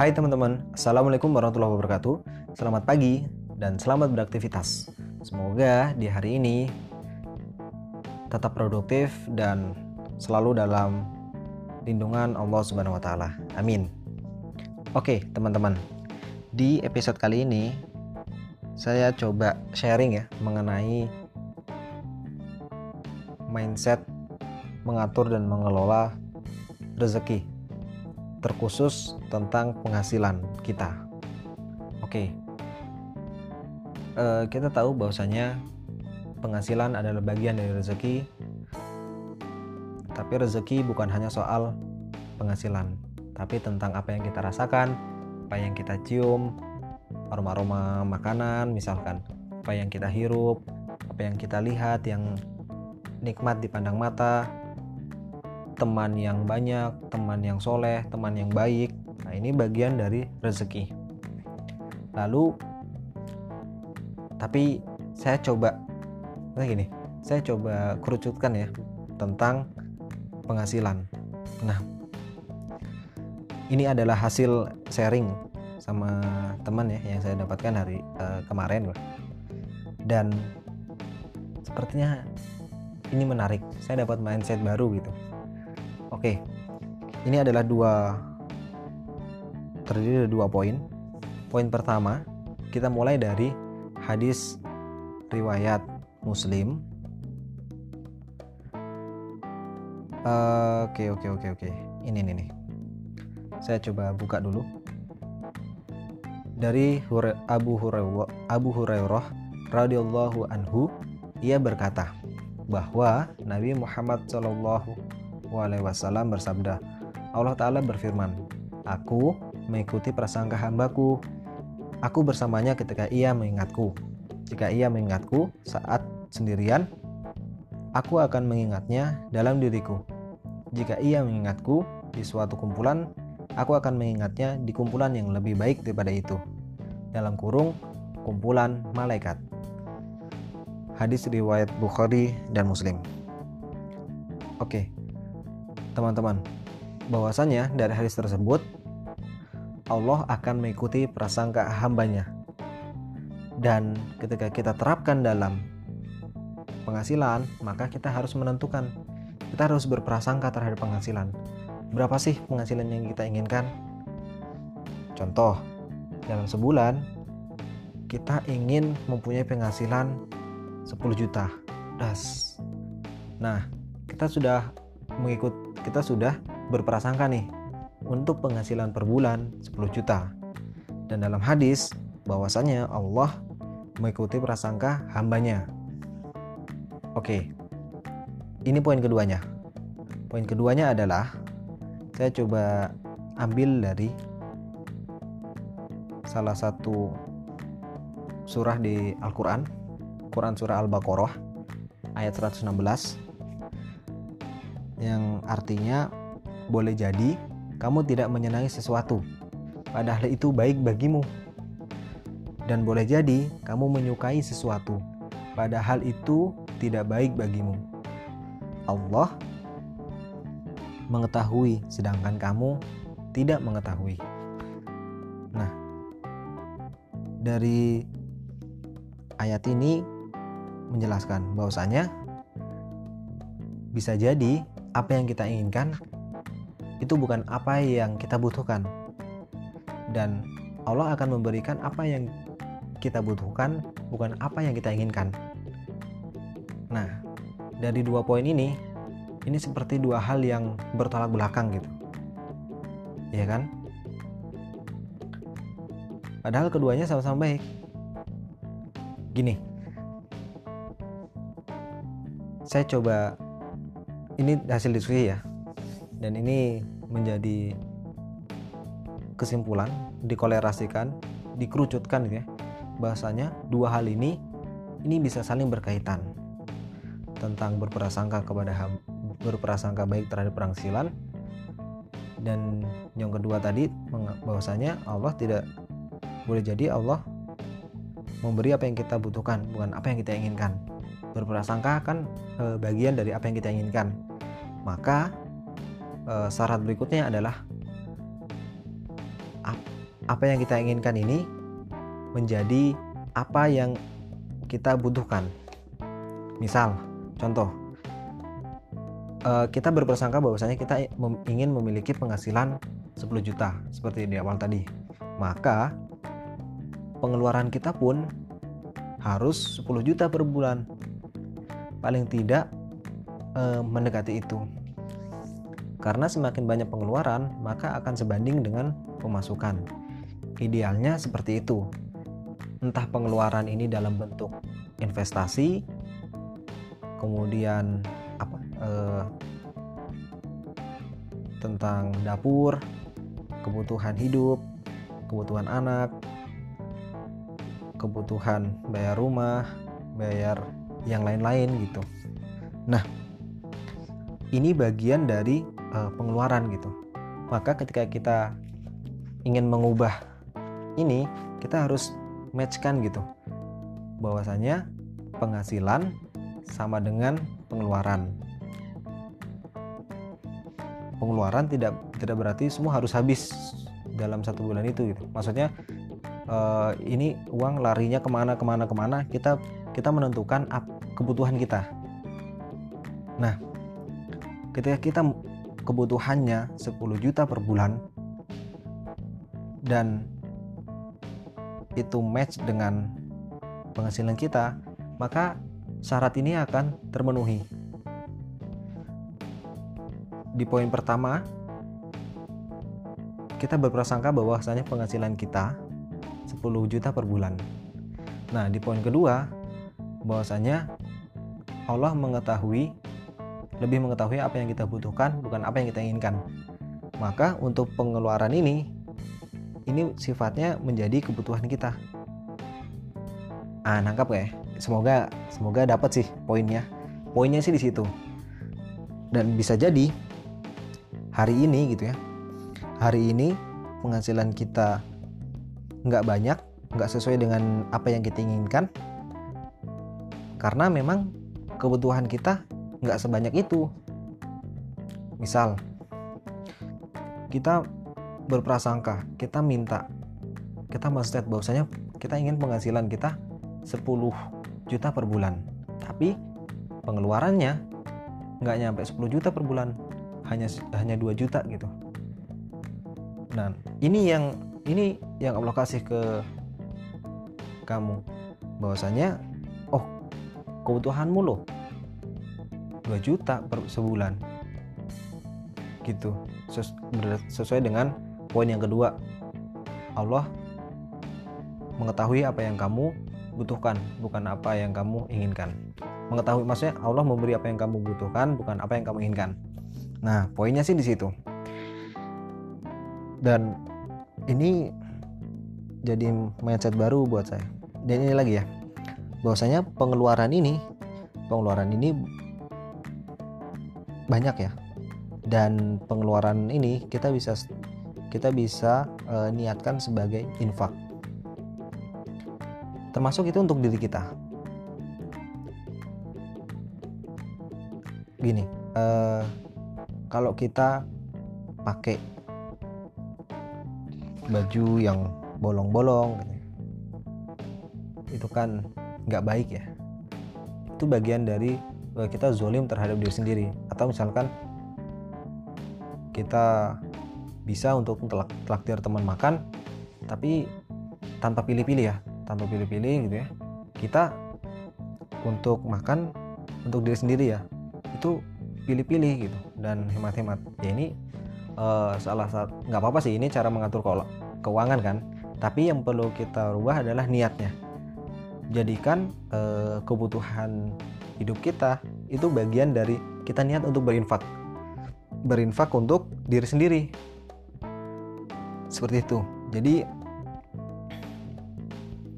Hai teman-teman, Assalamualaikum warahmatullahi wabarakatuh Selamat pagi dan selamat beraktivitas Semoga di hari ini tetap produktif dan selalu dalam lindungan Allah Subhanahu wa taala. Amin. Oke, teman-teman. Di episode kali ini saya coba sharing ya mengenai mindset mengatur dan mengelola rezeki terkhusus tentang penghasilan kita. Oke, uh, kita tahu bahwasanya penghasilan adalah bagian dari rezeki, tapi rezeki bukan hanya soal penghasilan, tapi tentang apa yang kita rasakan, apa yang kita cium, aroma-aroma makanan, misalkan apa yang kita hirup, apa yang kita lihat yang nikmat dipandang mata, teman yang banyak, teman yang soleh, teman yang baik. Nah, ini bagian dari rezeki. Lalu, tapi saya coba, nah gini, saya coba kerucutkan ya tentang penghasilan. Nah, ini adalah hasil sharing sama teman ya yang saya dapatkan hari uh, kemarin, dan sepertinya ini menarik. Saya dapat mindset baru gitu Oke, ini adalah dua terdiri dari dua poin. Poin pertama, kita mulai dari hadis riwayat Muslim. Oke, oke, oke, oke. Ini, ini, nih. Saya coba buka dulu. Dari Abu Hurairah, Abu Hurairah radhiyallahu anhu, ia berkata bahwa Nabi Muhammad Shallallahu wasallam bersabda, Allah Ta'ala berfirman, Aku mengikuti prasangka hambaku. Aku bersamanya ketika ia mengingatku. Jika ia mengingatku saat sendirian, aku akan mengingatnya dalam diriku. Jika ia mengingatku di suatu kumpulan, aku akan mengingatnya di kumpulan yang lebih baik daripada itu. Dalam kurung, kumpulan malaikat. Hadis riwayat Bukhari dan Muslim. Oke, teman-teman. Bahwasanya dari hadis tersebut Allah akan mengikuti prasangka hambanya. Dan ketika kita terapkan dalam penghasilan maka kita harus menentukan. Kita harus berprasangka terhadap penghasilan. Berapa sih penghasilan yang kita inginkan? Contoh dalam sebulan kita ingin mempunyai penghasilan 10 juta. Das. Nah kita sudah mengikut kita sudah berprasangka nih untuk penghasilan per bulan 10 juta. Dan dalam hadis bahwasanya Allah mengikuti prasangka hambanya. Oke. Ini poin keduanya. Poin keduanya adalah saya coba ambil dari salah satu surah di Al-Qur'an, Quran surah Al-Baqarah ayat 116 yang artinya boleh jadi kamu tidak menyenangi sesuatu, padahal itu baik bagimu. Dan boleh jadi kamu menyukai sesuatu, padahal itu tidak baik bagimu. Allah mengetahui, sedangkan kamu tidak mengetahui. Nah, dari ayat ini menjelaskan bahwasanya bisa jadi apa yang kita inginkan itu bukan apa yang kita butuhkan. Dan Allah akan memberikan apa yang kita butuhkan bukan apa yang kita inginkan. Nah dari dua poin ini ini seperti dua hal yang bertolak belakang gitu. Ya kan? Padahal keduanya sama-sama baik. Gini. Saya coba ini hasil diskusi ya. Dan ini menjadi kesimpulan dikolerasikan dikerucutkan gitu ya. Bahasanya dua hal ini ini bisa saling berkaitan tentang berprasangka kepada berprasangka baik terhadap perangsilan dan yang kedua tadi bahwasanya Allah tidak boleh jadi Allah memberi apa yang kita butuhkan bukan apa yang kita inginkan. Berprasangka kan e, bagian dari apa yang kita inginkan maka e, syarat berikutnya adalah apa yang kita inginkan ini menjadi apa yang kita butuhkan. Misal, contoh, uh, kita berprasangka bahwasanya kita ingin memiliki penghasilan 10 juta seperti di awal tadi. Maka pengeluaran kita pun harus 10 juta per bulan. Paling tidak uh, mendekati itu. Karena semakin banyak pengeluaran, maka akan sebanding dengan pemasukan. Idealnya seperti itu. Entah pengeluaran ini dalam bentuk investasi, kemudian apa eh, tentang dapur, kebutuhan hidup, kebutuhan anak, kebutuhan bayar rumah, bayar yang lain-lain gitu. Nah, ini bagian dari uh, pengeluaran gitu. Maka ketika kita ingin mengubah ini, kita harus matchkan gitu. Bahwasanya penghasilan sama dengan pengeluaran. Pengeluaran tidak tidak berarti semua harus habis dalam satu bulan itu gitu. Maksudnya uh, ini uang larinya ke mana ke mana ke mana kita kita menentukan kebutuhan kita. Nah, ketika kita kebutuhannya 10 juta per bulan dan itu match dengan penghasilan kita, maka syarat ini akan terpenuhi. Di poin pertama, kita berprasangka bahwasanya penghasilan kita 10 juta per bulan. Nah, di poin kedua, bahwasanya Allah mengetahui lebih mengetahui apa yang kita butuhkan bukan apa yang kita inginkan. Maka untuk pengeluaran ini ini sifatnya menjadi kebutuhan kita. Ah, nangkap ya? semoga semoga dapat sih poinnya poinnya sih di situ dan bisa jadi hari ini gitu ya hari ini penghasilan kita nggak banyak nggak sesuai dengan apa yang kita inginkan karena memang kebutuhan kita nggak sebanyak itu. Misal kita berprasangka kita minta kita menstate bahwasanya kita ingin penghasilan kita 10 juta per bulan. Tapi pengeluarannya nggak nyampe 10 juta per bulan hanya hanya 2 juta gitu. Nah ini yang ini yang Allah kasih ke kamu. Bahwasanya oh kebutuhanmu loh 2 juta per sebulan gitu sesuai dengan poin yang kedua Allah mengetahui apa yang kamu butuhkan, bukan apa yang kamu inginkan. Mengetahui maksudnya Allah memberi apa yang kamu butuhkan, bukan apa yang kamu inginkan. Nah, poinnya sih di situ. Dan ini jadi mindset baru buat saya. Dan ini lagi ya, bahwasanya pengeluaran ini, pengeluaran ini banyak ya. Dan pengeluaran ini kita bisa kita bisa e, niatkan sebagai infak. Termasuk itu untuk diri kita. Gini uh, kalau kita pakai baju yang bolong-bolong gitu, itu kan nggak baik ya. Itu bagian dari uh, kita zolim terhadap diri sendiri atau misalkan kita bisa untuk traktir teman makan tapi tanpa pilih-pilih ya tanpa pilih-pilih gitu ya. Kita untuk makan untuk diri sendiri ya itu pilih-pilih gitu dan hemat-hemat. Ya ini uh, salah satu nggak apa-apa sih ini cara mengatur keuangan kan. Tapi yang perlu kita rubah adalah niatnya. Jadikan uh, kebutuhan hidup kita itu bagian dari kita niat untuk berinfak. Berinfak untuk diri sendiri. Seperti itu. Jadi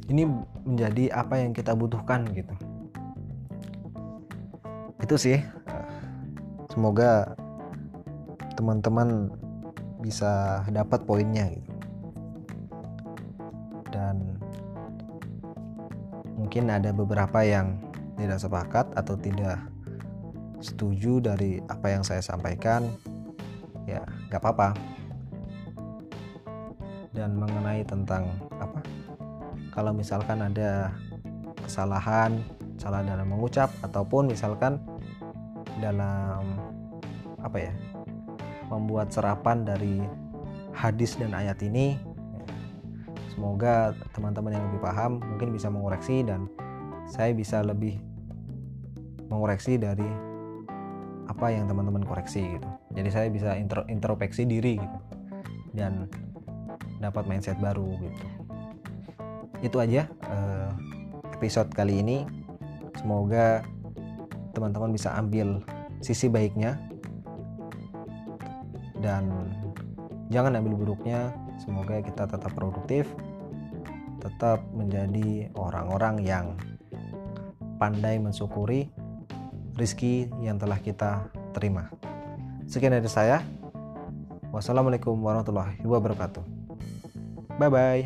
ini menjadi apa yang kita butuhkan gitu. Itu sih. Semoga teman-teman bisa dapat poinnya gitu. Dan mungkin ada beberapa yang tidak sepakat atau tidak setuju dari apa yang saya sampaikan ya nggak apa-apa. Dan mengenai tentang apa kalau misalkan ada kesalahan salah dalam mengucap ataupun misalkan dalam apa ya membuat serapan dari hadis dan ayat ini semoga teman-teman yang lebih paham mungkin bisa mengoreksi dan saya bisa lebih mengoreksi dari apa yang teman-teman koreksi gitu. Jadi saya bisa intro, introspeksi diri gitu. Dan dapat mindset baru gitu. Itu aja uh, episode kali ini. Semoga teman-teman bisa ambil sisi baiknya. Dan jangan ambil buruknya. Semoga kita tetap produktif. Tetap menjadi orang-orang yang pandai mensyukuri rizki yang telah kita terima. Sekian dari saya. Wassalamualaikum warahmatullahi wabarakatuh. Bye bye